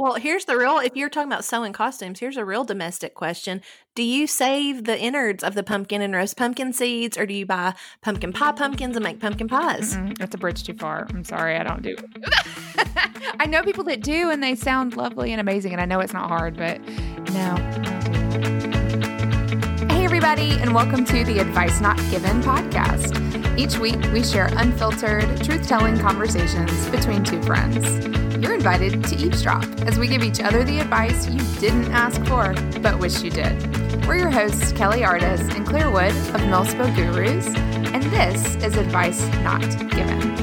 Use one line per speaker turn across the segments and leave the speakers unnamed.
Well, here's the real if you're talking about sewing costumes, here's a real domestic question. Do you save the innards of the pumpkin and roast pumpkin seeds, or do you buy pumpkin pie pumpkins and make pumpkin pies?
Mm-mm, that's a bridge too far. I'm sorry, I don't do it. I know people that do, and they sound lovely and amazing, and I know it's not hard, but no. Hey, everybody, and welcome to the Advice Not Given podcast. Each week, we share unfiltered, truth telling conversations between two friends. You're invited to eavesdrop as we give each other the advice you didn't ask for, but wish you did. We're your hosts, Kelly Artis and Claire Wood of MilSpo Gurus, and this is Advice Not Given.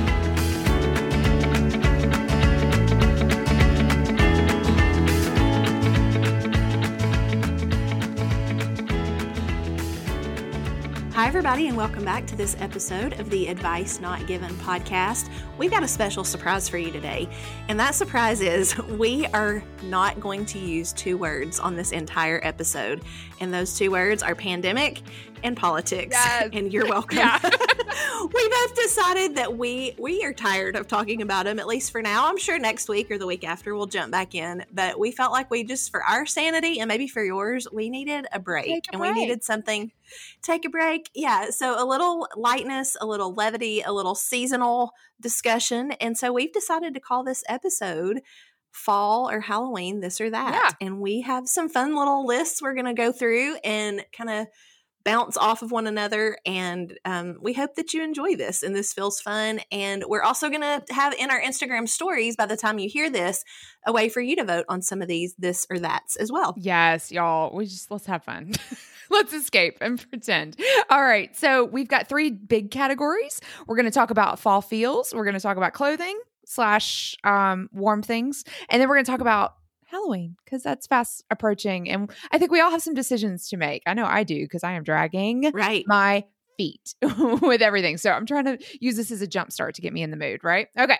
Hi, everybody, and welcome back to this episode of the Advice Not Given podcast. We've got a special surprise for you today, and that surprise is we are not going to use two words on this entire episode, and those two words are pandemic and politics.
Yes.
And you're welcome.
Yeah.
we both decided that we we are tired of talking about them, at least for now. I'm sure next week or the week after we'll jump back in, but we felt like we just, for our sanity and maybe for yours, we needed a break,
a
and
break.
we needed something take a break. Yeah. So a little lightness, a little levity, a little seasonal discussion. And so we've decided to call this episode fall or Halloween, this or that. And we have some fun little lists we're going to go through and kind of bounce off of one another. And um, we hope that you enjoy this and this feels fun. And we're also going to have in our Instagram stories by the time you hear this a way for you to vote on some of these this or that's as well.
Yes, y'all. We just let's have fun. let's escape and pretend. All right. So we've got three big categories. We're going to talk about fall feels. We're going to talk about clothing slash um, warm things, and then we're going to talk about Halloween because that's fast approaching, and I think we all have some decisions to make. I know I do because I am dragging
Right.
my feet with everything. So I'm trying to use this as a jump start to get me in the mood, right? Okay.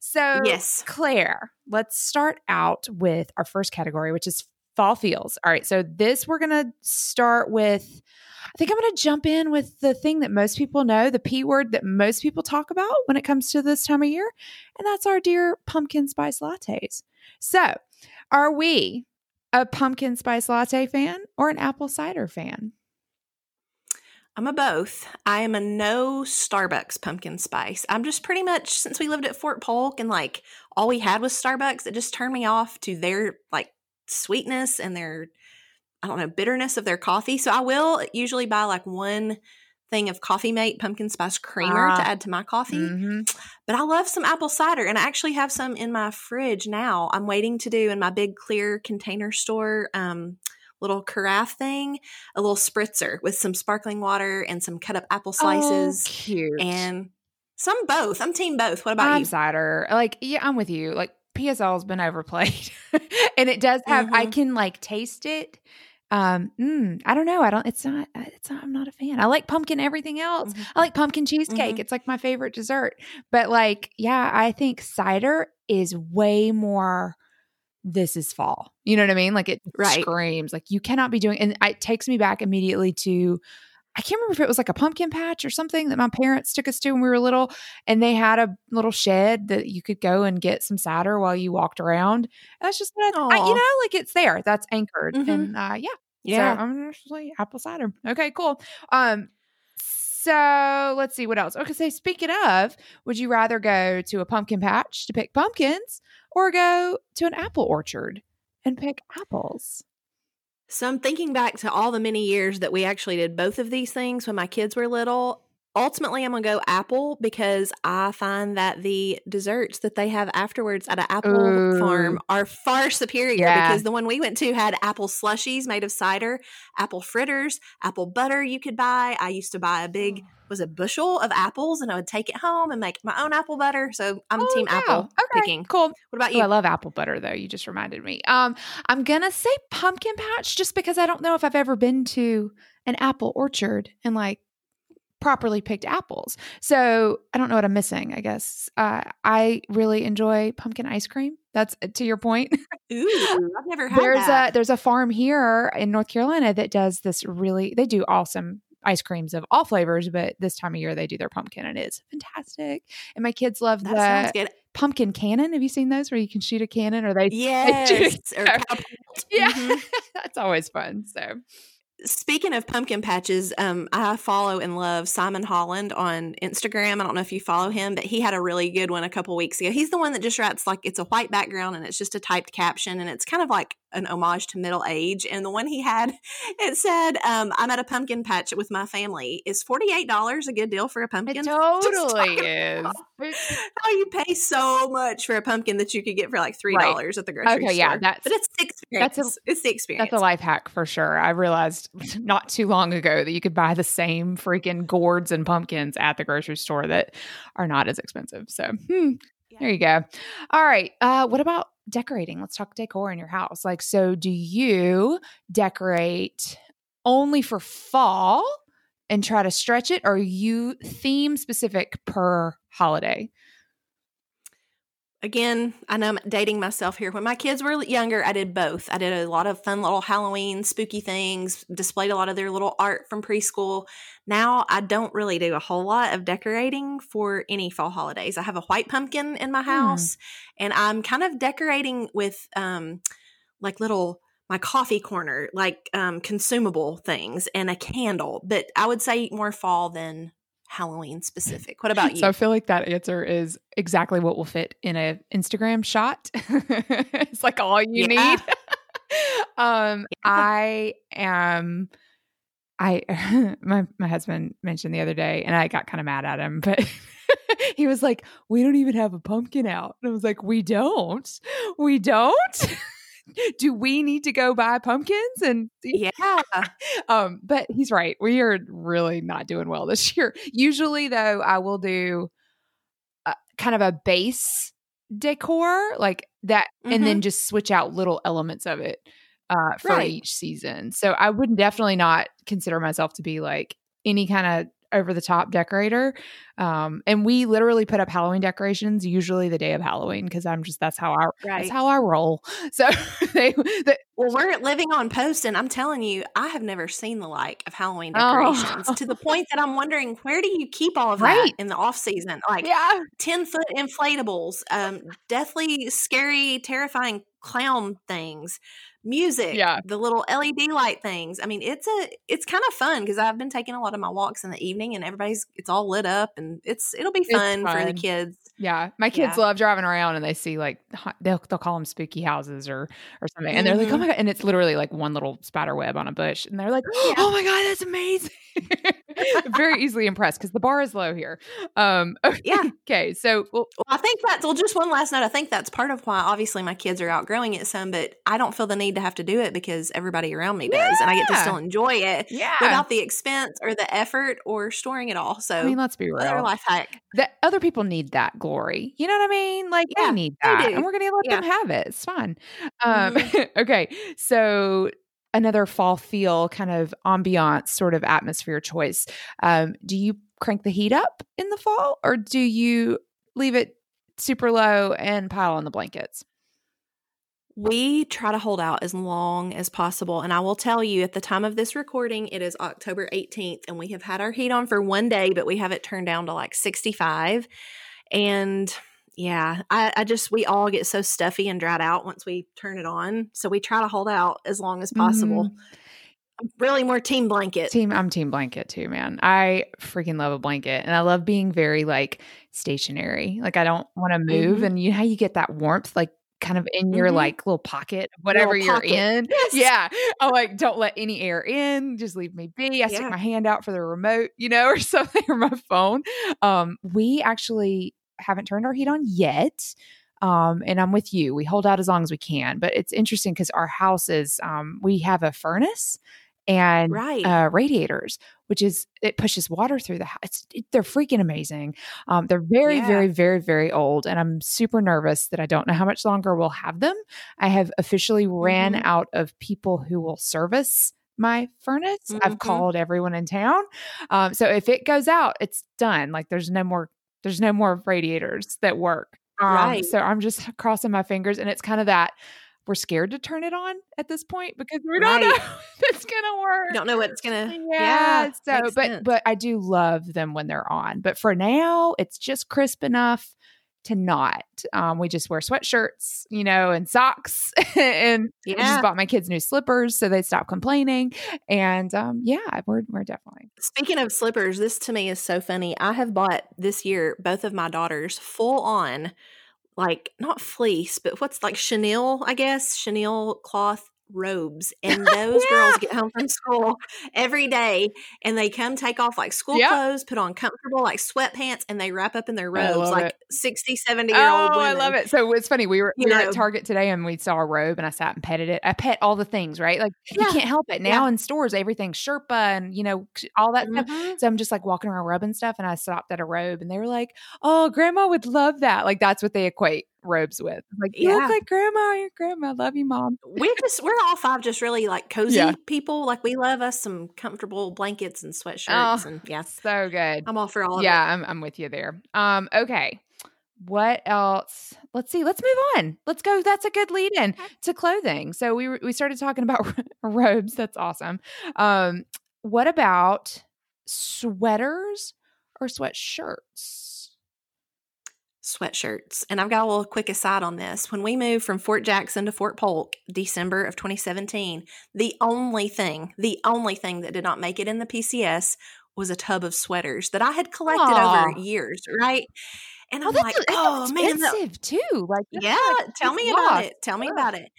So
Yes.
Claire, let's start out with our first category, which is fall feels. All right. So this we're gonna start with I think I'm gonna jump in with the thing that most people know, the P word that most people talk about when it comes to this time of year, and that's our dear pumpkin spice lattes. So are we a pumpkin spice latte fan or an apple cider fan?
I'm a both. I am a no Starbucks pumpkin spice. I'm just pretty much since we lived at Fort Polk and like all we had was Starbucks, it just turned me off to their like sweetness and their I don't know, bitterness of their coffee. So I will usually buy like one thing of Coffee Mate pumpkin spice creamer
Ah.
to add to my coffee.
Mhm.
But I love some apple cider and I actually have some in my fridge now. I'm waiting to do in my big clear container store um little carafe thing, a little spritzer with some sparkling water and some cut up apple slices
Oh, cute.
and some both. I'm team both. What about
I'm
you?
cider. Like, yeah, I'm with you. Like PSL has been overplayed, and it does have. I
Mhm.
can like taste it. Um, mm, I don't know. I don't. It's not. uh, It's not. I'm not a fan. I like pumpkin. Everything else.
Mhm.
I like pumpkin cheesecake.
Mhm.
It's like my favorite dessert. But like, yeah, I think cider is way more. This is fall. You know what I mean? Like it
Right.
screams. Like you cannot be doing. And it takes me back immediately to. I can't remember if it was like a pumpkin patch or something that my parents took us to when we were little, and they had a little shed that you could go and get some cider while you walked around. That's just what I, I- you know, like it's there. That's anchored,
Mhm.
and uh, yeah,
Yeah.
so I'm actually apple cider. Okay, cool. Um, so let's see what else. Okay, so speaking of, would you rather go to a pumpkin patch to pick pumpkins or go to an apple orchard and pick apples?
So I'm thinking back to all the many years that we actually did both of these things when my kids were little. Ultimately, I'm going to go apple because I find that the desserts that they have afterwards at an apple farm are far superior
Yeah.
because the one we went to had apple slushies made of cider, apple fritters, apple butter you could buy. I used to buy a big, was a bushel of apples and I would take it home and make my own apple butter. So I'm
Oh,
team
wow.
apple
Okay,
picking.
Cool.
What about
Oh, I love apple butter though. You just reminded me. Um, I'm gonna say pumpkin patch just because I don't know if I've ever been to an apple orchard and like properly picked apples. So I don't know what I'm missing. I guess uh, I really enjoy pumpkin ice cream. That's to your point.
Ooh, I've never had
there's
that.
a there's a farm here in North Carolina that does this really. They do awesome ice creams of all flavors, but this time of year they do their pumpkin and it's fantastic. And my kids love
that
the
good.
pumpkin cannon. Have you seen those where you can shoot a cannon or they?
Yes. or
yeah, mm-hmm. that's always fun. So
Speaking of pumpkin patches, um, I follow and love Simon Holland on Instagram. I don't know if you follow him, but he had a really good one a couple weeks ago. He's the one that just writes like it's a white background and it's just a typed caption, and it's kind of like an homage to middle age. And the one he had, it said, um, "I'm at a pumpkin patch with my family. Is forty eight dollars a good deal for a pumpkin?
It totally is.
How you pay so much for a pumpkin that you could get for like three dollars right. at the grocery
okay,
store?
yeah, that's
but it's the experience. That's a, it's the experience.
That's a life hack for sure. I realized not too long ago that you could buy the same freaking gourds and pumpkins at the grocery store that are not as expensive. So hmm, yeah. there you go. All right. Uh, what about decorating? Let's talk decor in your house. Like, so do you decorate only for fall and try to stretch it, or you theme specific per holiday?
Again, I know I'm dating myself here. When my kids were younger, I did both. I did a lot of fun little Halloween spooky things, displayed a lot of their little art from preschool. Now I don't really do a whole lot of decorating for any fall holidays. I have a white pumpkin in my hmm. house, mm. and I'm kind of decorating with um, like little my coffee corner, like um, consumable things, and a candle. But I would say more fall than Halloween specific. What about you?
So I feel like that answer is exactly what will fit in a Instagram shot. it's like all you yeah. need. um yeah. I am I my my husband mentioned the other day and I got kind of mad at him, but he was like, "We don't even have a pumpkin out." And I was like, "We don't. We don't." do we need to go buy pumpkins and
yeah
um but he's right we are really not doing well this year usually though i will do a, kind of a base decor like that mm-hmm. and then just switch out little elements of it uh for right. each season so i would definitely not consider myself to be like any kind of over the top decorator. Um, and we literally put up Halloween decorations usually the day of Halloween because I'm just that's how I right. that's how I roll. So they, they,
well, we're living on post, and I'm telling you, I have never seen the like of Halloween decorations oh. to the point that I'm wondering where do you keep all of right. that in the off season? Like yeah. ten foot inflatables, um, deathly scary, terrifying clown things music, yeah. the little LED light things. I mean, it's a it's kind of fun because I've been taking a lot of my walks in the evening and everybody's it's all lit up and it's it'll be fun, fun. for the kids.
Yeah, my kids yeah. love driving around and they see like they'll they'll call them spooky houses or or something, and they're like, oh mm-hmm. my god, and it's literally like one little spider web on a bush, and they're like, oh my god, that's amazing. Very easily impressed because the bar is low here. Um, okay,
yeah.
Okay, so
well, well, I think that's well. Just one last note. I think that's part of why obviously my kids are outgrowing it some, but I don't feel the need to have to do it because everybody around me does, yeah. and I get to still enjoy it yeah. without the expense or the effort or storing it all. So
I mean, let's be real.
life hack.
That other people need that glory. You know what I mean? Like yeah, they need that, they and we're gonna let yeah. them have it. It's fun. Um, mm-hmm. okay, so another fall feel kind of ambiance sort of atmosphere choice. Um, do you crank the heat up in the fall, or do you leave it super low and pile on the blankets?
We try to hold out as long as possible. And I will tell you, at the time of this recording, it is October 18th, and we have had our heat on for one day, but we have it turned down to like 65. And yeah, I, I just, we all get so stuffy and dried out once we turn it on. So we try to hold out as long as possible. Mm-hmm. really more team blanket.
Team, I'm team blanket too, man. I freaking love a blanket and I love being very like stationary. Like I don't want to move. Mm-hmm. And you know how you get that warmth? Like kind of in your mm-hmm. like little pocket, whatever little you're pocket. in. Yes. Yeah. I'm like, don't let any air in. Just leave me be. I yeah. stick my hand out for the remote, you know, or something, or my phone. Um, we actually haven't turned our heat on yet. Um, and I'm with you. We hold out as long as we can. But it's interesting because our house is, um, we have a furnace and right. uh, radiators, which is it pushes water through the house. It, they're freaking amazing. Um, they're very, yeah. very, very, very old, and I'm super nervous that I don't know how much longer we'll have them. I have officially ran mm-hmm. out of people who will service my furnace. Mm-hmm. I've called everyone in town. Um, so if it goes out, it's done. Like there's no more there's no more radiators that work. Um, right. So I'm just crossing my fingers, and it's kind of that we're scared to turn it on at this point because we don't right. know if it's gonna work.
Don't know what it's gonna.
Yeah. yeah so, but sense. but I do love them when they're on. But for now, it's just crisp enough to not. Um, we just wear sweatshirts, you know, and socks, and
yeah.
I just bought my kids new slippers so they stop complaining. And um, yeah, we're we're definitely
Speaking of slippers, this to me is so funny. I have bought this year both of my daughters full on, like not fleece, but what's like chenille, I guess, chenille cloth robes. And those
Yeah.
girls get home from school every day and they come take off like school
Yep.
clothes, put on comfortable like sweatpants, and they wrap up in their robes like
it.
60, 70 year old
Oh,
women.
I love it. So it's funny. We were
You
we were at Target today and we saw a robe and I sat and petted it. I pet all the things, right? Like you can't help it.
Yeah.
Now in stores, everything's Sherpa and you know all that stuff.
Mhm.
So I'm just like walking around rubbing stuff and I stopped at a robe and they were like, "Oh, grandma would love that." Like that's what they equate robes with. Like you
Yeah.
look like grandma. Your grandma. Love you, mom.
We're just we're all five just really like cozy
Yeah.
people. Like we love us some comfortable blankets and sweatshirts
Oh,
and yeah.
So good.
I'm all for all of
yeah, I'm I'm with you there. Um, okay. What else? Let's see. Let's move on. Let's go. That's a good lead in to clothing. So we we started talking about robes. That's awesome. Um, what about sweaters or sweatshirts?
Sweatshirts. And I've got a little quick aside on this. When we moved from Fort Jackson to Fort Polk, December of 2017, the only thing, the only thing that did not make it in the PCS was a tub of sweaters that I had collected
Aw.
over years, right? And
Oh,
I'm
that's,
like,
that's
oh man,
expensive too. Like
yeah,
like
tell me about it. Tell me
Ugh.
about it.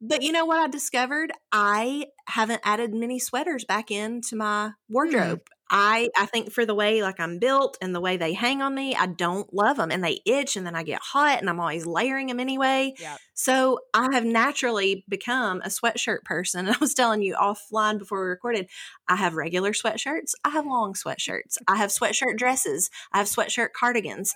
But you know what I discovered? I haven't added many sweaters back into my wardrobe. Mm. I I think for the way like I'm built and the way they hang on me, I don't love them and they itch and then I get hot and I'm always layering them anyway.
Yep.
So I have naturally become a sweatshirt person. And I was telling you offline before we recorded, I have regular sweatshirts, I have long sweatshirts, I have sweatshirt dresses, I have sweatshirt cardigans.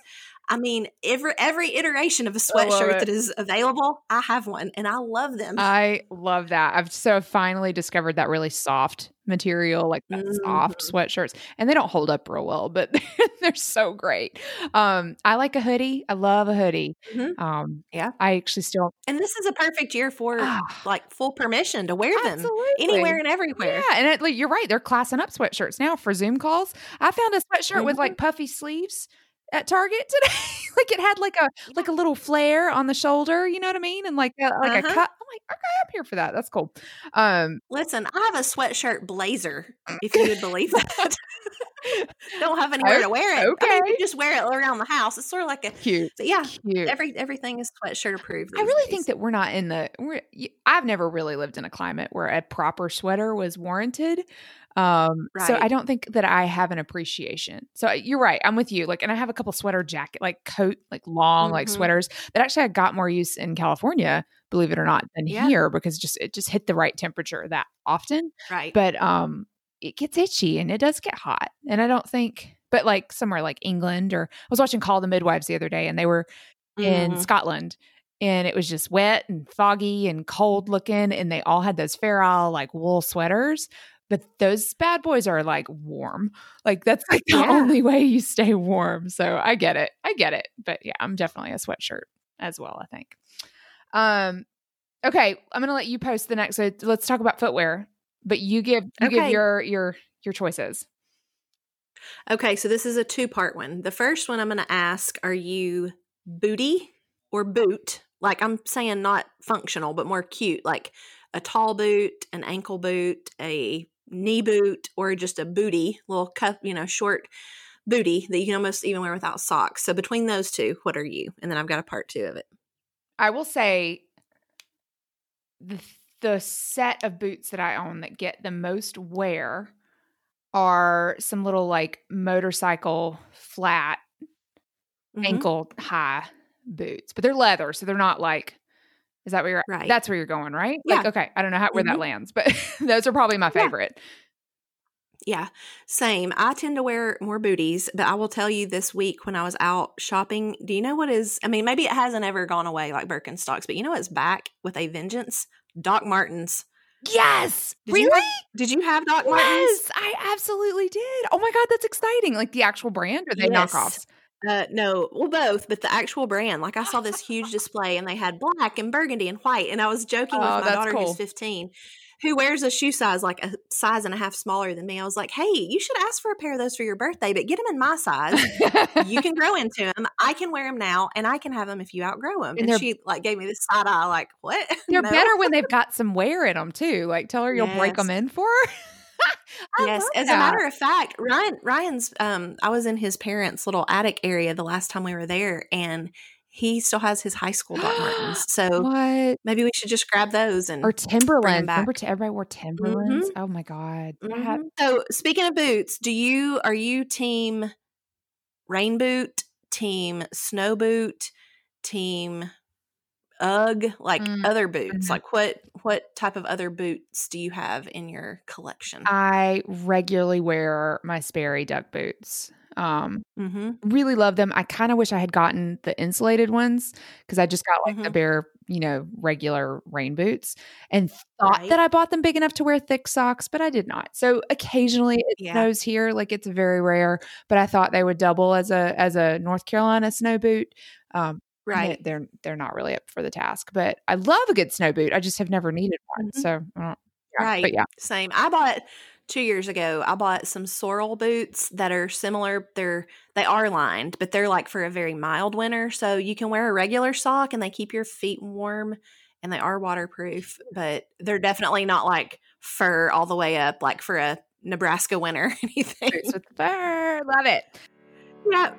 I mean, every every iteration of a sweatshirt that is available, I have one, and I love them.
I love that. I've so finally discovered that really soft material, like that soft sweatshirts, and they don't hold up real well, but they're so great. Um, I like a hoodie. I love a hoodie.
Mhm.
Um,
Yeah.
I actually still
and this is a perfect year for
Ah,
like full permission to wear them
absolutely
anywhere and everywhere.
Yeah, and it, like, you're right. They're classing up sweatshirts now for Zoom calls. I found a sweatshirt with
Mhm.
like puffy sleeves at Target today. like it had like a like a little flare on the shoulder. You know what I mean? And like a, like a
Uh-huh.
cut. I'm like, okay, I'm here for that. That's cool. Um,
Listen, I have a sweatshirt blazer, if you would believe that. Don't have anywhere to wear it. I mean,
okay.
you just wear it around the house. It's sort of like a,
cute,
but yeah,
cute.
every everything is sweatshirt approved.
I really
days.
think that we're not in the. We're, I've never really lived in a climate where a proper sweater was warranted. Um, so I don't think that I have an appreciation. So uh, you're right. I'm with you. Like, and I have a couple sweater jacket, like coat, like long, like
Mhm.
sweaters that actually I got more use in California, believe it or not, than
Yeah.
here because just it just hit the right temperature that often.
right.
But um, it gets itchy and it does get hot, and I don't think. But like somewhere like England, or I was watching Call the Midwives the other day, and they were in
Mhm.
Scotland and it was just wet and foggy and cold looking and they all had those Isle like wool sweaters but those bad boys are like warm. Like that's like the
Yeah.
only way you stay warm. So I get it. I get it. But yeah I'm definitely a sweatshirt as well I think. Um okay I'm gonna let you post the next so let's talk about footwear. But you give you give your your your choices.
Okay, so this is a two part one. The first one I'm going to ask Are you booty or boot? Like I'm saying, not functional, but more cute, like a tall boot, an ankle boot, a knee boot, or just a booty, little cup, you know, short booty that you can almost even wear without socks. So between those two, what are you? And then I've got a part two of it.
I will say the the set of boots that I own that get the most wear are some little like motorcycle flat
Mhm.
ankle high boots, but they're leather, so they're not like. Is that where you're?
Right.
That's where you're going, right? Like,
Yeah.
okay, I don't know how where that
Mhm.
lands, but those are probably my favorite.
Yeah, same. I tend to wear more booties, but I will tell you this week when I was out shopping, do you know what is? I mean, maybe it hasn't ever gone away like Birkenstocks, but you know what's back with a vengeance? Doc Martens.
Yes,
Did you
really?
have- Did you have Doc Martens?
Yes, I absolutely did. Oh my god, that's exciting! Like the actual brand or they
Yes.
knockoffs?
Uh, no, well, both, but the actual brand. Like I saw this huge display, and they had black and burgundy and white. And I was joking
Oh,
with my daughter
cool.
who's fifteen who wears a shoe size like a size and a half smaller than me. I was like, "Hey, you should ask for a pair of those for your birthday, but get them in my size. you can grow into them. I can wear them now, and I can have them if you outgrow them." And,
And
she like gave me this side eye, like, "What?
They're
No.
better when they've got some wear in them too. Like tell her you'll break them in for her.
Yes, as
that.
a matter of fact, Ryan Ryan's um I was in his parents' little attic area the last time we were there and he still has his high school Doc Martens. So
what
maybe we should just grab those and
or Timberlands? Remember, t- everybody wore Timberlands. Oh my god! Had-
Mhm. So speaking of boots, do you are you team rain boot, team snow boot, team UGG, like
Mm,
other boots?
mhm.
Like what what type of other boots do you have in your collection?
I regularly wear my Sperry duck boots. Um,
mm-hmm.
really love them. I kind of wish I had gotten the insulated ones because I just got like the
Mhm.
bare, you know, regular rain boots and thought
Right.
that I bought them big enough to wear thick socks, but I did not. So occasionally it
Yeah.
snows here, like it's very rare, but I thought they would double as a as a North Carolina snow boot. Um,
Right.
They're they're not really up for the task, but I love a good snow boot. I just have never needed one.
Mhm.
So I don't, yeah,
Right.
But yeah,
Same. I bought two years ago. I bought some Sorel boots that are similar. They're they are lined, but they're like for a very mild winter. So you can wear a regular sock and they keep your feet warm and they are waterproof, but they're definitely not like fur all the way up, like for a Nebraska winter or anything.
boots with the fur. Love it.
yeah.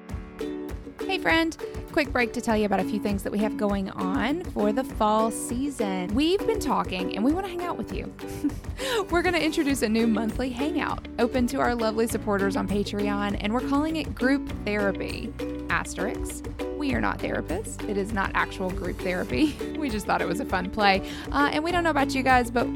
Hey, friend. Quick break to tell you about a few things that we have going on for the fall season. We've been talking and we want to hang out with you. we're going to introduce a new monthly hangout open to our lovely supporters on Patreon, and we're calling it Group Therapy. Asterix. We are not therapists. It is not actual group therapy. We just thought it was a fun play. Uh, and we don't know about you guys, but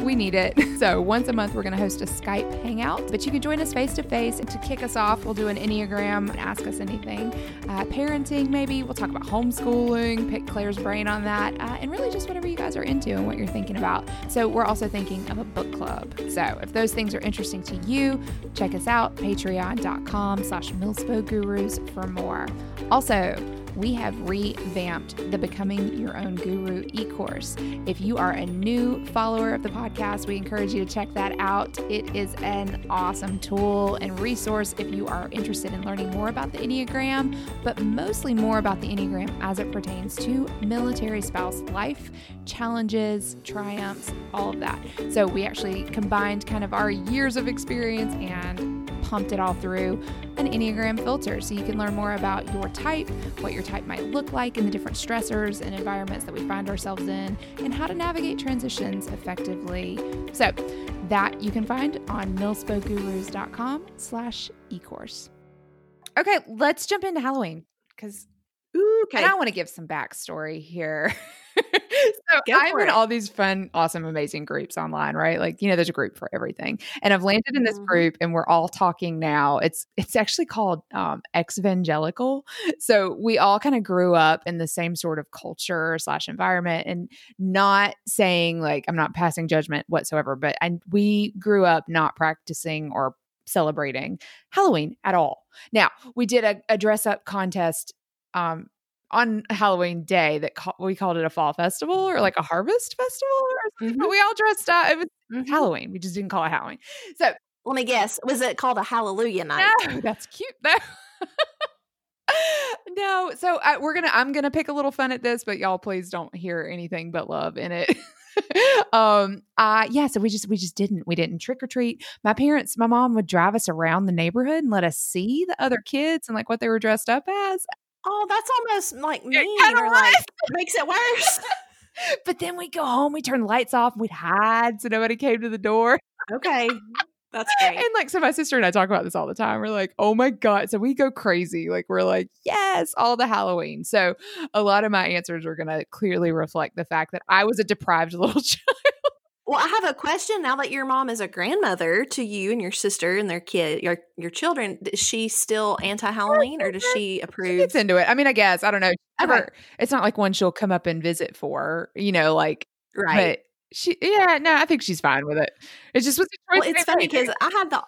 we need it. So once a month, we're going to host a Skype hangout, but you can join us face to face. To kick us off, we'll do an Enneagram, ask us anything, uh, parenting maybe. We'll talk about homeschooling, pick Claire's brain on that, uh, and really just whatever you guys are into and what you're thinking about. So we're also thinking of a book club. So if those things are interesting to you, check us out, patreon.com slash Gurus for more. Also, we have revamped the Becoming Your Own Guru e course. If you are a new follower of the podcast, we encourage you to check that out. It is an awesome tool and resource if you are interested in learning more about the Enneagram, but mostly more about the Enneagram as it pertains to military spouse life, challenges, triumphs, all of that. So we actually combined kind of our years of experience and pumped it all through an Enneagram filter so you can learn more about your type, what your type might look like, and the different stressors and environments that we find ourselves in, and how to navigate transitions effectively. So that you can find on milspogurus.com slash e-course. Okay, let's jump into Halloween because
okay.
I want to give some backstory here. so
Go
I'm in
it.
all these fun, awesome, amazing groups online, right? Like, you know, there's a group for everything. And I've landed in this
Mhm.
group and we're all talking now. It's it's actually called um evangelical. So we all kind of grew up in the same sort of culture slash environment and not saying like I'm not passing judgment whatsoever, but and we grew up not practicing or celebrating Halloween at all. Now, we did a, a dress up contest um on Halloween day that ca- we called it a fall festival or like a harvest festival or something.
Mhm.
But we all dressed up. It was
Mhm.
Halloween. We just didn't call it Halloween. So
Let me guess. Was it called a Hallelujah night?
no, that's cute though. no, so I, we're gonna. I'm gonna pick a little fun at this, but y'all please don't hear anything but love in it. um uh yeah so we just we just didn't we didn't trick or treat my parents my mom would drive us around the neighborhood and let us see the other kids and like what they were dressed up as
Oh, that's almost like mean
kinda
or like makes it worse.
but then we go home we turn the lights off we'd hide so nobody came to the door
okay. That's great.
And like, so my sister and I talk about this all the time. We're like, oh my God. So we go crazy. Like, we're like, yes, all the Halloween. So a lot of my answers are going to clearly reflect the fact that I was a deprived little child.
Well, I have a question now that your mom is a grandmother to you and your sister and their kid, your your children. Is she still anti Halloween or does she
She
approve?
gets into it. I mean, I guess, I don't know.
Okay.
Never, it's not like one she'll come up and visit for, you know, like,
Right.
but she, yeah, no, I think she's fine with it. It's just was a choice
Well, it's funny because I had the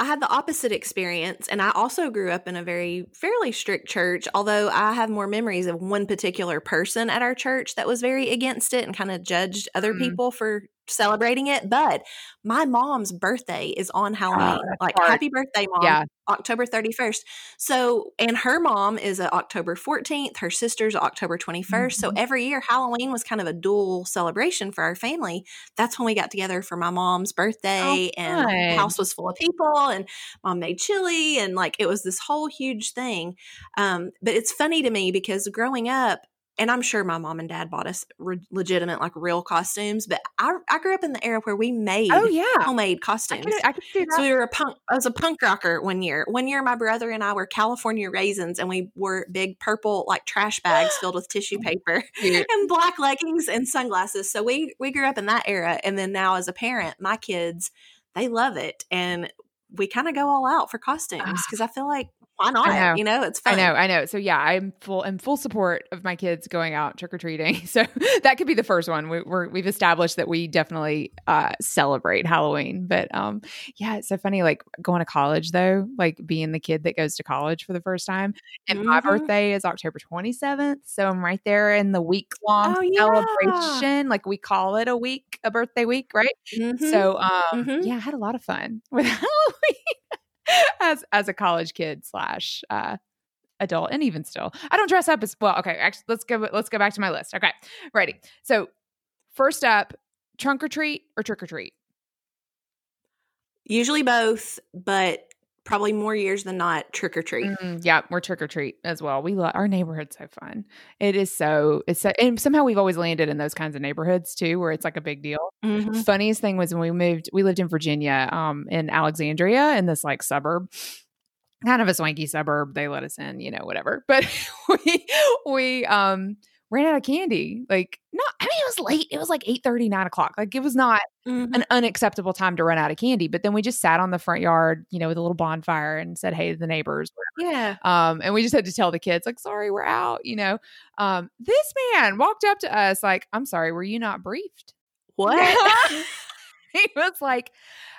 I had the opposite experience, and I also grew up in a very fairly strict church. Although I have more memories of one particular person at our church that was very against it and kind of judged other
Mm.
people for celebrating it. But my mom's birthday is on Halloween.
that's
like,
hard.
happy birthday, mom.
Yeah.
October 31st. So, and her mom is a October 14th, her sister's October 21st. So
Mhm.
every year Halloween was kind of a dual celebration for our family. That's when we got together for my mom's birthday and the house was full of people and mom made chili and like it was this whole huge thing. Um, but it's funny to me because growing up, and I'm sure my mom and dad bought us re- legitimate, like real costumes, but I, I grew up in the era where we made
Oh yeah.
homemade costumes.
I could see
So we were a punk. I was a punk rocker one year. One year, my brother and I were California raisins, and we wore big purple like trash bags filled with tissue oh,
paper
and black leggings and sunglasses. So we we grew up in that era, and then now as a parent, my kids they love it, and we kind of go all out for costumes ah. because I feel like why not?
know.
You know, it's fun.
I know, I know. So yeah, I'm full in full support of my kids going out trick or treating. So that could be the first one. We, we're we've established that we definitely uh, celebrate Halloween. But um, yeah, it's so funny. Like going to college though, like being the kid that goes to college for the first time. And my
Mhm.
birthday is October 27th, so I'm right there in the week long
Oh, yeah.
celebration. Like we call it a week, a birthday week, right?
Mhm.
So um,
Mhm.
yeah, I had a lot of fun with Halloween as as a college kid slash uh, adult, and even still, I don't dress up as well. Okay, actually, let's go. Let's go back to my list. Okay, ready. So first up, trunk or treat or trick or treat.
usually both, but probably more years than not trick or treat.
Mm, yeah, we're trick or treat as well. We love our neighborhood's so fun. It is so it's so, and somehow we've always landed in those kinds of neighborhoods too, where it's like a big deal.
Mhm.
funniest thing was when we moved we lived in virginia um in alexandria in this like suburb kind of a swanky suburb they let us in you know whatever but we we um ran out of candy like not i mean it was late it was like 8 30 9 o'clock like it was not
Mhm.
an unacceptable time to run out of candy but then we just sat on the front yard you know with a little bonfire and said hey to the neighbors
Yeah.
um, and we just had to tell the kids, like, sorry, we're out, you know. Um, this man walked up to us, like, I'm sorry, were you not briefed?
What?
he was like,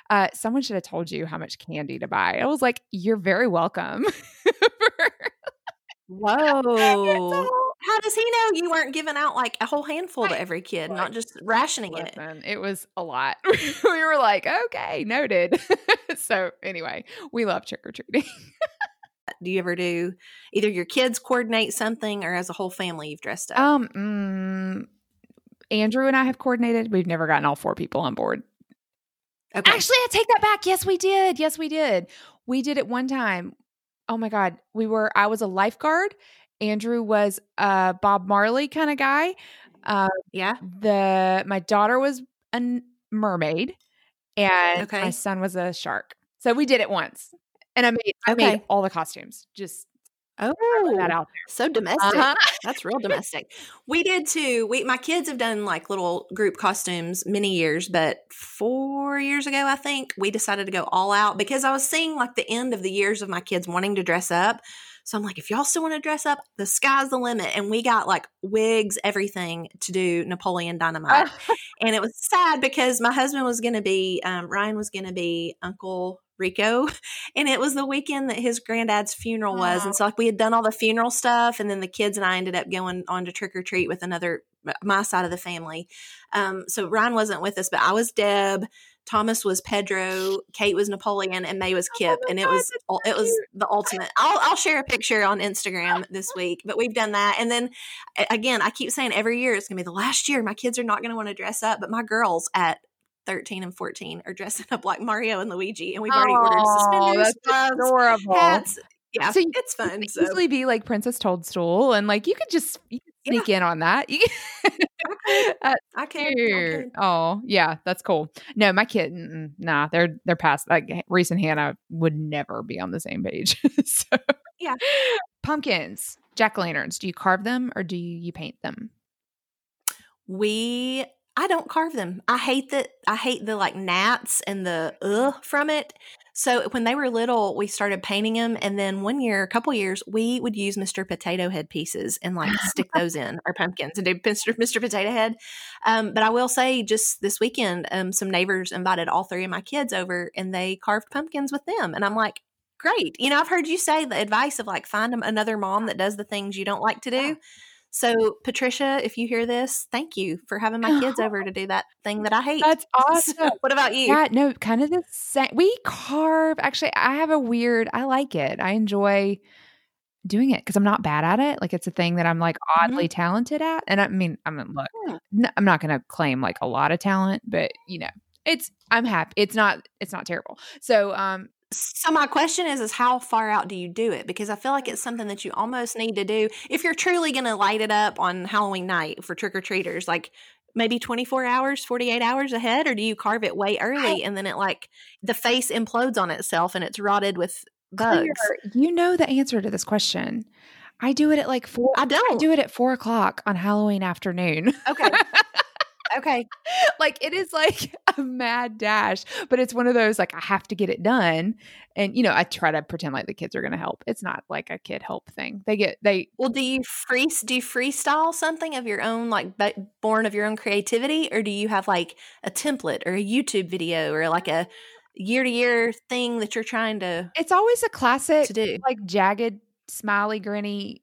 uh, someone should have told you how much candy to buy. I was like, you're very welcome.
Whoa. How does he know you weren't giving out like a whole handful to every kid, not just rationing it?
It was a lot. we were like, okay, noted. so anyway, we love trick or treating.
Do you ever do either your kids coordinate something or as a whole family you've dressed up?
Um, mm, Andrew and I have coordinated. We've never gotten all four people on board.
okay.
Actually, I take that back. Yes, we did. Yes, we did. We did it one time. Oh my God. We were, I was a lifeguard. Andrew was a Bob Marley kind of guy. Uh,
yeah.
the my daughter was a mermaid and
Okay.
my son was a shark. So we did it once. And I made I
Okay.
made all the costumes. Just
Oh,
that out
so domestic.
Uh-huh.
That's real domestic. We did too. We my kids have done like little group costumes many years, but four years ago, I think we decided to go all out because I was seeing like the end of the years of my kids wanting to dress up. So I'm like, if y'all still want to dress up, the sky's the limit. And we got like wigs, everything to do Napoleon Dynamite. and it was sad because my husband was going to be, um, Ryan was going to be Uncle Rico. And it was the weekend that his granddad's funeral was. And so, like, we had done all the funeral stuff. And then the kids and I ended up going on to trick or treat with another, my side of the family. Um, so Ryan wasn't with us, but I was Deb. Thomas was Pedro, Kate was Napoleon, and May was oh Kip,
my
and it was it was the ultimate. I'll I'll share a picture on Instagram this week, but we've done that, and then again, I keep saying every year it's gonna be the last year. My kids are not gonna want to dress up, but my girls at 13 and 14 are dressing up like Mario and Luigi, and we've already ordered suspenders, gloves,
adorable.
hats. Yeah,
So
it's fun. So
easily be like Princess Toadstool, and like you could just you could
Yeah.
sneak in on that.
I can.
Oh, yeah, that's cool. No, my kid, nah, they're they're past. Like Reese and Hannah would never be on the same page. so,
Yeah.
pumpkins, jack o' lanterns. Do you carve them or do you, you paint them?
We I don't carve them. I hate that I hate the like gnats and the ugh from it. So when they were little, we started painting them, and then one year, a couple years, we would use Mr. Potato Head pieces and like stick those in our pumpkins and do Mr. Mr. Potato Head. Um, but I will say, just this weekend, um, some neighbors invited all three of my kids over, and they carved pumpkins with them, and I'm like, great. You know, I've heard you say the advice of like find another mom that does the things you don't like to do. So, Patricia, if you hear this, thank you for having my kids over to do that thing that I hate.
That's awesome.
what about you?
Yeah, no, kind of the same. We carve. Actually, I have a weird. I like it. I enjoy doing it because I'm not bad at it. Like it's a thing that I'm like oddly mm-hmm. talented at. And I mean, I mean, look, yeah. n- I'm not going to claim like a lot of talent, but you know, it's I'm happy. It's not it's not terrible. So um
so my question is is how far out do you do it? Because i feel like it's something that you almost need to do if you're truly going to light it up on halloween night for trick-or-treaters like maybe 24 hours 48 hours ahead or do you carve it way early and then it like the face implodes on itself and it's rotted with bugs?
you know the answer to this question. I do it at like four
i don't.
I do it at four o'clock on halloween afternoon.
Okay Okay.
like it is like a mad dash, but it's one of those like I have to get it done. And you know, I try to pretend like the kids are going to help. It's not like a kid help thing. They get they
Well, do you free do you freestyle something of your own like born of your own creativity or do you have like a template or a YouTube video or like a year to year thing that you're trying to
It's always a classic to do. like jagged smiley grinny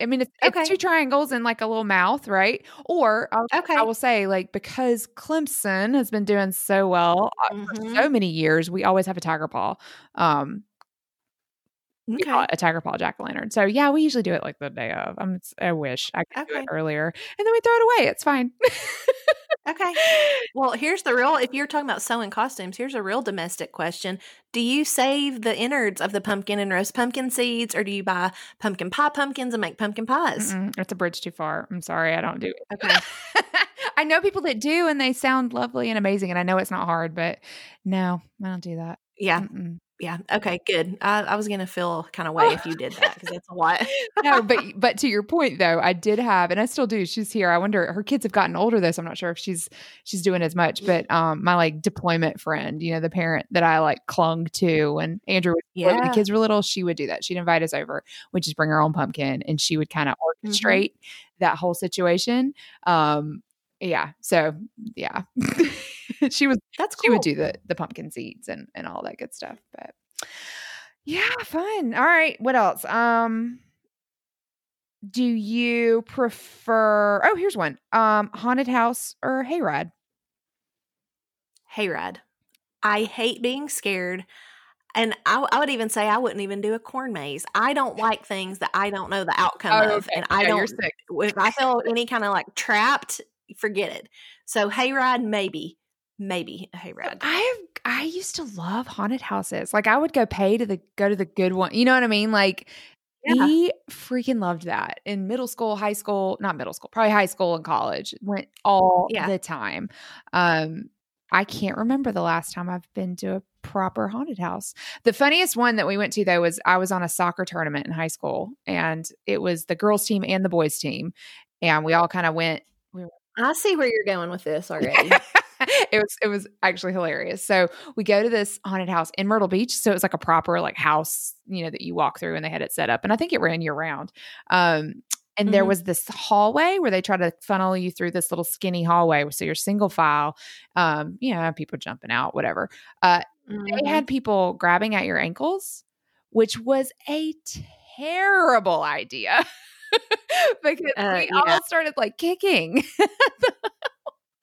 I mean, it's, okay. it's, two triangles and like a little mouth, right? Or I'll, okay. I will say, like, because Clemson has been doing so well mm-hmm. for so mm-hmm. many years, we always have a tiger paw. Um, okay. a tiger paw jack o' lantern. So yeah, we usually do it like the day of. I'm, I wish I could okay. do it earlier, and then we throw it away. It's fine.
okay. Well, here's the real. If you're talking about sewing costumes, here's a real domestic question: Do you save the innards of the pumpkin and roast pumpkin seeds, or do you buy pumpkin pie pumpkins and make pumpkin pies?
Mm-mm, it's a bridge too far. I'm sorry, I don't do it. Okay. I know people that do, and they sound lovely and amazing, and I know it's not hard, but no, I don't do that.
Yeah. Mm-mm yeah. Okay. Good. I, I was gonna feel kind of way if you did that because that's a lot.
no, but but to your point though, I did have, and I still do. She's here. I wonder. Her kids have gotten older though, so I'm not sure if she's she's doing as much. But um, my like deployment friend, you know, the parent that I like clung to, and Andrew, yeah. when the kids were little, she would do that. She'd invite us over, would just bring her own pumpkin, and she would kind of mm-hmm. orchestrate mm-hmm. that whole situation. Um, yeah. So yeah. she was
that's cool.
she would do the the pumpkin seeds and and all that good stuff. But yeah, fun. All right. What else? Um do you prefer oh here's one. Um haunted house or hayride?
Hayride. I hate being scared. And I, I, would even say I wouldn't even do a corn maze. I don't like things that I don't know the outcome oh, of, okay. and I yeah, don't. If I feel any kind of like trapped, forget it. So hayride, maybe maybe a hayride.
I I used to love haunted houses. Like I would go pay to the go to the good one. You know what I mean? Like yeah. he freaking loved that in middle school, high school, not middle school, probably high school and college. Went all yeah. the time. Um I can't remember the last time I've been to a proper haunted house. The funniest one that we went to though was I was on a soccer tournament in high school and it was the girls team and the boys team and we all kind of went we
were, I see where you're going with this already.
it was it was actually hilarious. So we go to this haunted house in Myrtle Beach. So it was like a proper like house, you know, that you walk through and they had it set up. And I think it ran year round. Um, and mm-hmm. there was this hallway where they try to funnel you through this little skinny hallway. So you're single file, um, you know, people jumping out, whatever. Uh, mm-hmm. They had people grabbing at your ankles, which was a terrible idea. because uh, we yeah. all started like kicking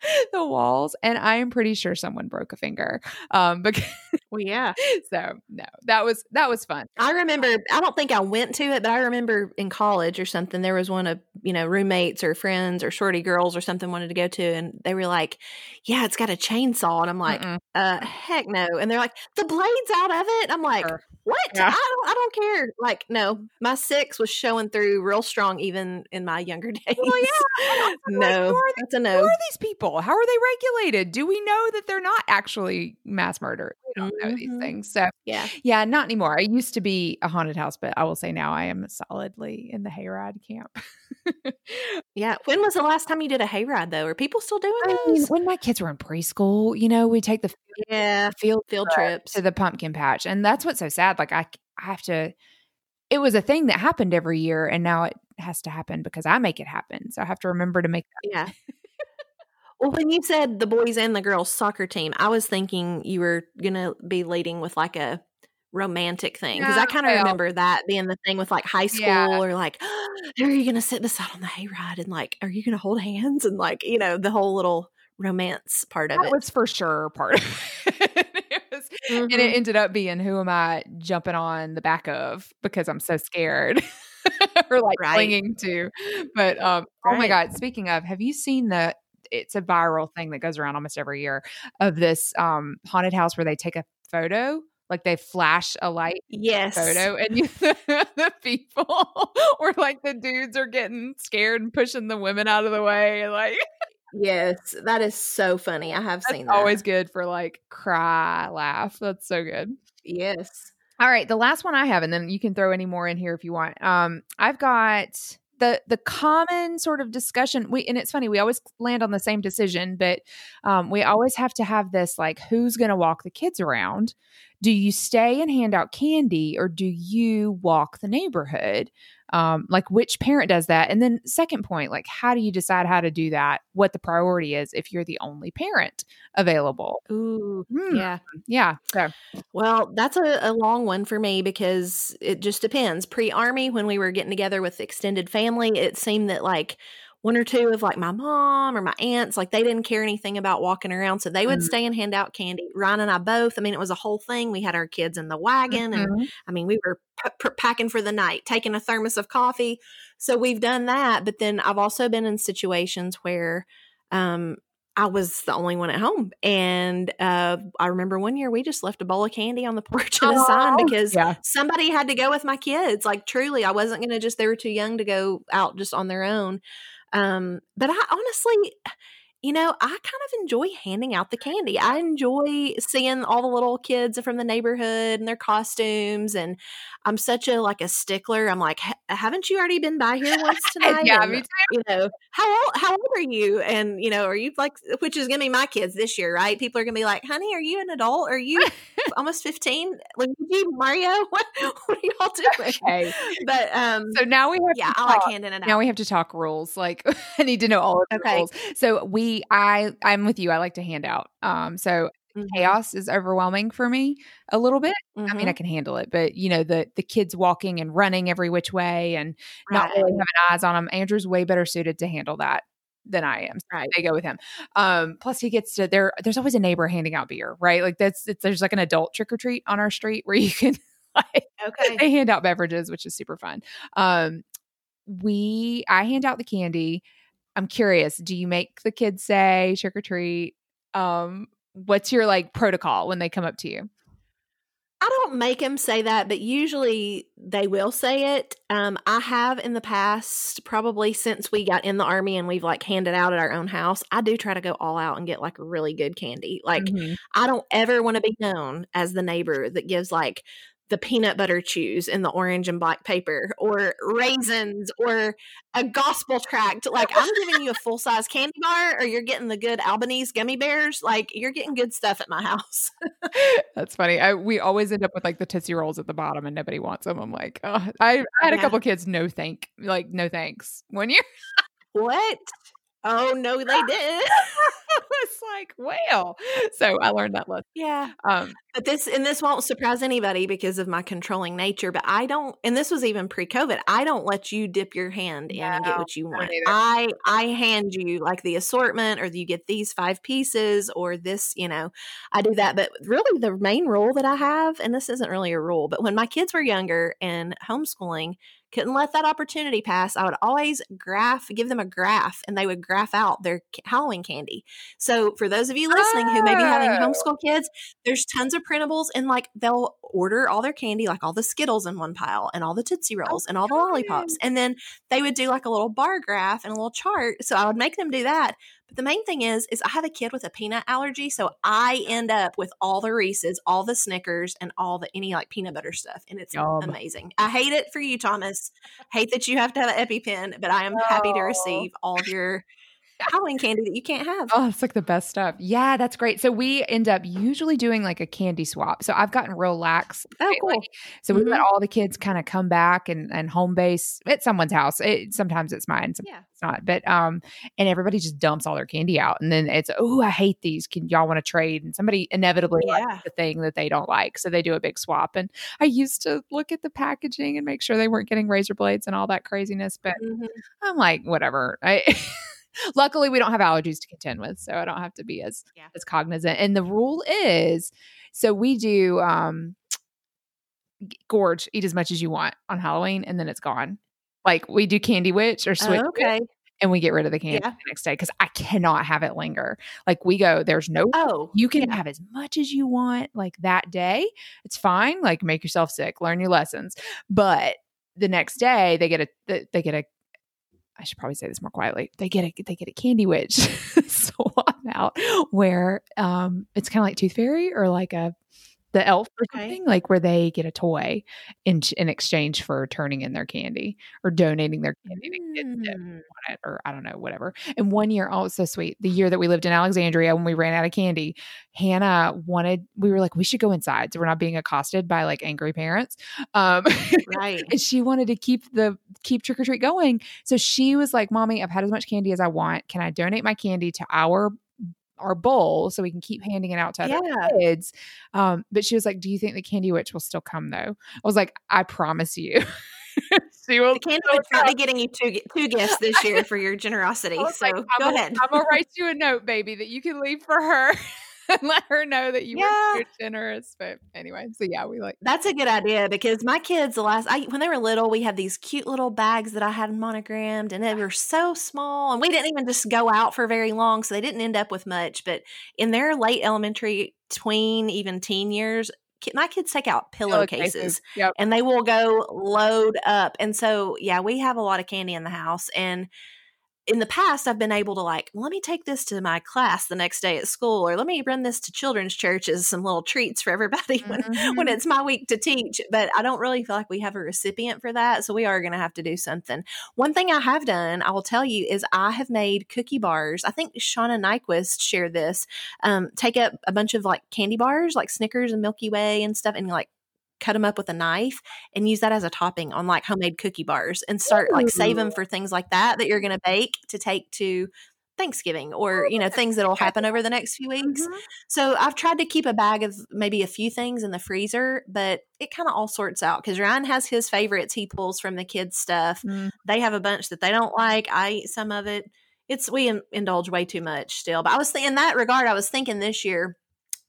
the walls and i am pretty sure someone broke a finger um because
well yeah
so no that was that was fun
i remember i don't think i went to it but i remember in college or something there was one of you know roommates or friends or shorty girls or something wanted to go to and they were like yeah it's got a chainsaw and i'm like Mm-mm. uh heck no and they're like the blades out of it i'm like sure. What? Yeah. I, don't, I don't care. Like no my six was showing through real strong even in my younger days. Well, yeah no like, that's a no.
who are these people? How are they regulated? Do we know that they're not actually mass murder we don't mm-hmm. know these mm-hmm. things so
yeah
yeah not anymore i used to be a haunted house but i will say now i am solidly in the hayride camp
yeah when was the last time you did a hayride though are people still doing I mean,
when my kids were in preschool you know we take the
yeah field field trips
to the pumpkin patch and that's what's so sad like i i have to it was a thing that happened every year and now it has to happen because i make it happen so i have to remember to make
that. yeah well, when you said the boys and the girls soccer team, I was thinking you were gonna be leading with like a romantic thing because
Yeah,
I kind of
well-
remember that being the thing with like high school
Yeah.
or like, are you going to sit beside on the hayride and like, are you going to hold hands and like, you know, the whole little romance part of
That
it.
was for sure part of it. It was- And
Mhm.
it ended up being who am I jumping on the back of because I'm so scared or like
Right.
clinging to. But um, oh my God, speaking of, have you seen the it's a viral thing that goes around almost every year of this um haunted house where they take a photo, like they flash a light
yes.
photo and you the people or like the dudes are getting scared and pushing the women out of the way like
Yes. That is so funny. I have
that's
seen that.
always good for like cry laugh that's so good
Yes.
all right the last one i have and then you can throw any more in here if you want um i've got the the common sort of discussion we and it's funny we always land on the same decision but um we always have to have this like who's going to walk the kids around do you stay and hand out candy or do you walk the neighborhood um like which parent does that and then second point like how do you decide how to do that what the priority is if you're the only parent available
Ooh.
Hmm,
Yeah.
yeah so
Well, that's a, a long one for me because it just depends. Pre army, when we were getting together with extended family, it seemed that like one or two of like my mom or my aunts, like they didn't care anything about walking around. So they would
Mm.
stay and hand out candy. Ryan and I both, I mean, it was a whole thing. We had our kids in the wagon and
Mhm.
I mean, we were p- p- packing for the night, taking a thermos of coffee. So we've done that. But then I've also been in situations where um, I was the only one at home. And uh, I remember one year we just left a bowl of candy on the porch and a sign
Oh,
because
yeah
somebody had to go with my kids. Like, truly, I wasn't going to just, they were too young to go out just on their own. Um, but I honestly, you know, I kind of enjoy handing out the candy. I enjoy seeing all the little kids from the neighborhood and their costumes. And I'm such a like a stickler. I'm like, haven't you already been by here once tonight?
yeah
And,
me too
you know, how old how old are you? And you know, are you like which is gonna be my kids this year, right? People are gonna be like, honey, are you an adult? Are you almost 15? Like you, Mario? What what are y'all doing?
okay
But um
so now we have
yeah,
to
I like handing it out.
now we have to talk rules like i need to know all of the
Okay.
rules so we i i'm with you i like to hand out um so
Mhm,
chaos is overwhelming for me a little bit i mean i can handle it but you know the the kids walking and running every which way and not really having eyes on them andrew's way better suited to handle that than i am
right.
they go with him um plus he gets to there there's always a neighbor handing out beer right like that's it's, there's like an adult trick-or-treat on our street where you can like
Okay.
they hand out beverages, which is super fun. Um, we I hand out the candy. I'm curious, do you make the kids say trick or treat? Um, what's your like protocol when they come up to you?
I don't make them say that, but usually they will say it. Um, I have in the past, probably since we got in the army and we've like handed out at our own house. I do try to go all out and get like really good candy. Like
Mhm.
I don't ever want to be known as the neighbor that gives like the peanut butter chews in the orange and black paper or raisins or a gospel tract. Like I'm giving you a full size candy bar or you're getting the good Albanese gummy bears. Like you're getting good stuff at my house.
That's funny. I, we always end up with like the Tootsie Rolls at the bottom and nobody wants them. I'm like, oh, I, I had a couple kids, no thank, like, no thanks one year.
what? Oh no, they didn't.
I was like, well, so I learned that lesson.
yeah.
Um,
But this and this won't surprise anybody because of my controlling nature. But I don't, and this was even pre-COVID. I don't let you dip your hand in and get what you want. I I hand you like the assortment, or you get these five pieces, or this. You know, I do that. But really, the main rule that I have, and this isn't really a rule, but when my kids were younger and homeschooling, couldn't let that opportunity pass. I would always graph, give them a graph, and they would graph out their Halloween candy. So for those of you listening who may be having
Oh.
homeschool kids, there's tons of printables, and like they'll order all their candy, like all the Skittles in one pile, and all the Tootsie oh Rolls, and all the lollipops, and then they would do like a little bar graph and a little chart. So I would make them do that. But the main thing is, is I have a kid with a peanut allergy, so I end up with all the Reese's, all the Snickers, and all the any like peanut butter stuff, and it's
Yum.
amazing. I hate it for you, Thomas. Hate that you have to have an EpiPen, but I am happy to
Oh.
receive all of your Halloween candy that you can't have.
Oh, it's like the best stuff. Yeah, that's great. So we end up usually doing like a candy swap. So I've gotten real lax.
Oh, cool.
So we let
Mhm.
all the kids kind of come back and, and home base at someone's house. It, sometimes it's mine, sometimes
Yeah.
it's not. But um, and everybody just dumps all their candy out, and then it's oh, I hate these. Can y'all want to trade? And somebody inevitably
Yeah.
likes the thing that they don't like, so they do a big swap. And I used to look at the packaging and make sure they weren't getting razor blades and all that craziness, but
Mhm.
I'm like, whatever. I luckily we don't have allergies to contend with, so I don't have to be as
Yeah.
as cognizant. And the rule is, so we do um gorge, eat as much as you want on Halloween, and then it's gone. Like we do candy witch or switch,
Oh, okay.
and we get rid of the candy
Yeah.
the next day because I cannot have it linger. Like we go, there's no
Oh,
you can
yeah.
have as much as you want like that day. It's fine. Like make yourself sick, learn your lessons. But the next day they get a they get a I should probably say this more quietly. They get a they get a candy witch swap out where um it's kind of like Tooth Fairy or like a the elf or
Okay.
something like where they get a toy in in exchange for turning in their candy or donating their candy to kids
Mm.
it or I don't know, whatever. And one year, oh, it's so sweet. The year that we lived in Alexandria when we ran out of candy, Hannah wanted, we were like, we should go inside. So we're not being accosted by like angry parents. Um,
Right.
and she wanted to keep the keep trick or treat going. So she was like, Mommy, I've had as much candy as I want. Can I donate my candy to our our bowl so we can keep handing it out to other
Yeah.
kids? Um, but she was like, Do you think the candy witch will still come though? I was like, I promise you. she will
The candy witch be getting you two two gifts this year for your generosity. So
like,
go
I'm
ahead.
I'm gonna write you a note, baby, that you can leave for her and let her know that you
Yeah.
were generous. But anyway, so yeah, we like
That's a good idea because my kids, the last I when they were little, we had these cute little bags that I had monogrammed, and they were so small, and we didn't even just go out for very long, so they didn't end up with much. But in their late elementary, tween, even teen years, my kids take out oh, pillowcases
Yep.
and they will go load up. And so, yeah, we have a lot of candy in the house. And in the past, I've been able to like, let me take this to my class the next day at school, or let me run this to children's churches some little treats for everybody when when
Mhm.
it's my week to teach. But I don't really feel like we have a recipient for that, so we are going to have to do something. One thing I have done, I will tell you, is I have made cookie bars. I think Shauna Nyquist shared this. Um, take up a bunch of like candy bars, like Snickers and Milky Way and stuff, and like cut them up with a knife and use that as a topping on like homemade cookie bars and start like save them for things like that that you're going to bake to take to Thanksgiving or you know things that'll happen over the next few weeks.
Mhm.
So I've tried to keep a bag of maybe a few things in the freezer, but it kind of all sorts out because Ryan has his favorites he pulls from the kids' stuff.
Mm.
They have a bunch that they don't like. I eat some of it. It's we in- indulge way too much still. But I was thinking in that regard, I was thinking this year.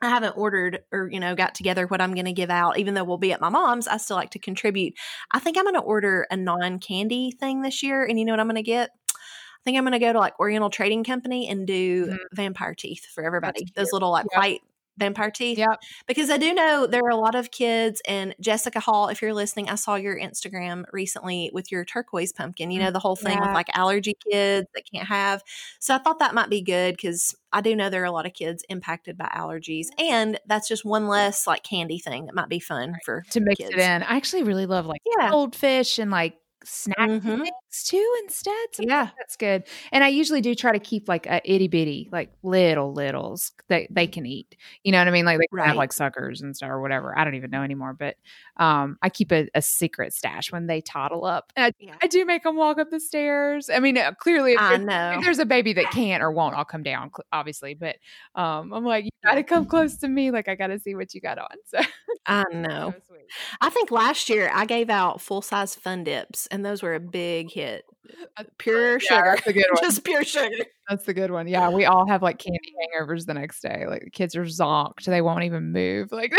I haven't ordered or you know got together what I'm going to give out. Even though we'll be at my mom's, I still like to contribute. I think I'm going to order a non candy thing this year, and you know what I'm going to get. I think I'm going to go to like Oriental Trading Company and do
Mhm.
vampire teeth for everybody. Those little like
Yep.
white vampire teeth.
Yep.
Because I do know there are a lot of kids, and Jessica Hall, if you're listening, I saw your Instagram recently with your turquoise pumpkin. You know, the whole thing with like allergy kids that can't have. So I thought that might be good because I do know there are a lot of kids impacted by allergies. And that's just one less like candy thing that might be fun for
to mix
kids.
it in. I actually really love like
Yeah.
goldfish and like snack
Mhm.
Things too instead. So
Yeah.
that's good. And I usually do try to keep like a itty bitty, like little littles that they can eat. You know what I mean? Like they can have like suckers and stuff or whatever. I don't even know anymore, but um, I keep a, a secret stash when they toddle up. And I,
Yeah.
I do make them walk up the stairs. I mean, uh, clearly, if,
I
there's-
know.
if there's a baby that can't or won't, I'll come down, obviously. But um, I'm like, you got to come close to me. Like I got to see what you got on. So,
I know. I think last year I gave out full size fun dips, and those were a big hit. Pure
Yeah,
sugar.
that's a good one.
Just pure sugar.
That's the good one. Yeah, we all have like candy hangovers the next day. Like the kids are zonked; they won't even move. Like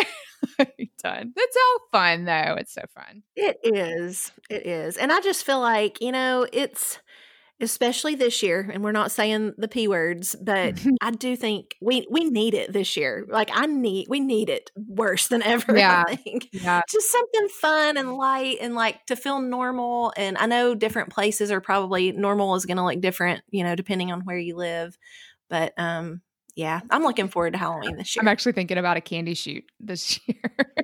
done. It's all fun though. It's so fun.
It is. It is. And I just feel like, you know, it's especially this year, and we're not saying the P words, but I do think we we need it this year. Like I need we need it worse than ever.
Yeah.
I think.
Yeah,
Just something fun and light and like to feel normal. And I know different places are probably normal is gonna look different, you know, depending on where you live. But um yeah, I'm looking forward to Halloween this year.
I'm actually thinking about a candy chute this year.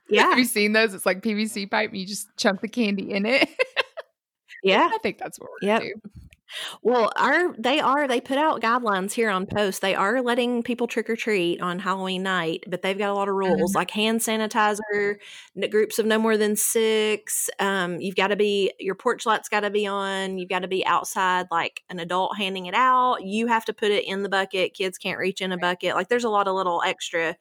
Yeah.
have you seen those? It's like PVC pipe. And you just chunk the candy in it.
yeah.
I think that's what we're
Yep.
gonna do.
Well, our they are they put out guidelines here on post. They are letting people trick or treat on Halloween night, but they've got a lot of rules
Mhm.
like hand sanitizer, groups of no more than six. Um, you've got to be your porch light's got to be on. You've got to be outside like an adult handing it out. You have to put it in the bucket. Kids can't reach in a bucket. Like there's a lot of little extra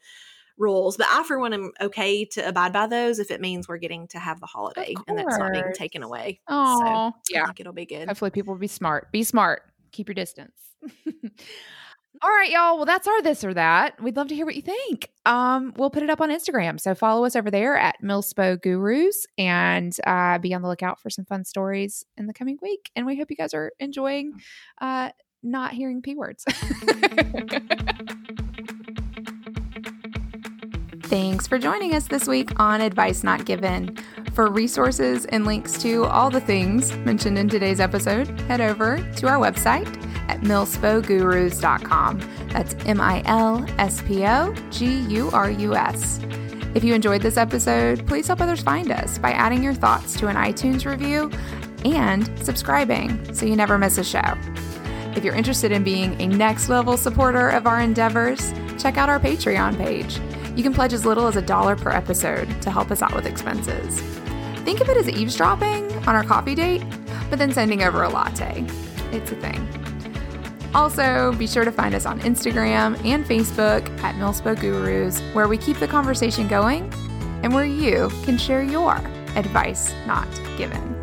rules, but I for one am okay to abide by those if it means we're getting to have the holiday and that's not being taken away.
Oh,
so I
yeah.
think it'll be good.
Hopefully, people will be smart. Be smart. Keep your distance. All right, y'all. Well, that's our this or that. We'd love to hear what you think. Um, we'll put it up on Instagram. So follow us over there at MilSpo Gurus and uh, be on the lookout for some fun stories in the coming week. And we hope you guys are enjoying uh, not hearing P words. Thanks for joining us this week on Advice Not Given. For resources and links to all the things mentioned in today's episode, head over to our website at milspogurus.com. That's M I L S P O G U R U S. If you enjoyed this episode, please help others find us by adding your thoughts to an iTunes review and subscribing so you never miss a show. If you're interested in being a next level supporter of our endeavors, check out our Patreon page. You can pledge as little as a dollar per episode to help us out with expenses. Think of it as eavesdropping on our coffee date, but then sending over a latte. It's a thing. Also, be sure to find us on Instagram and Facebook at MilSpo Gurus, where we keep the conversation going and where you can share your advice not given.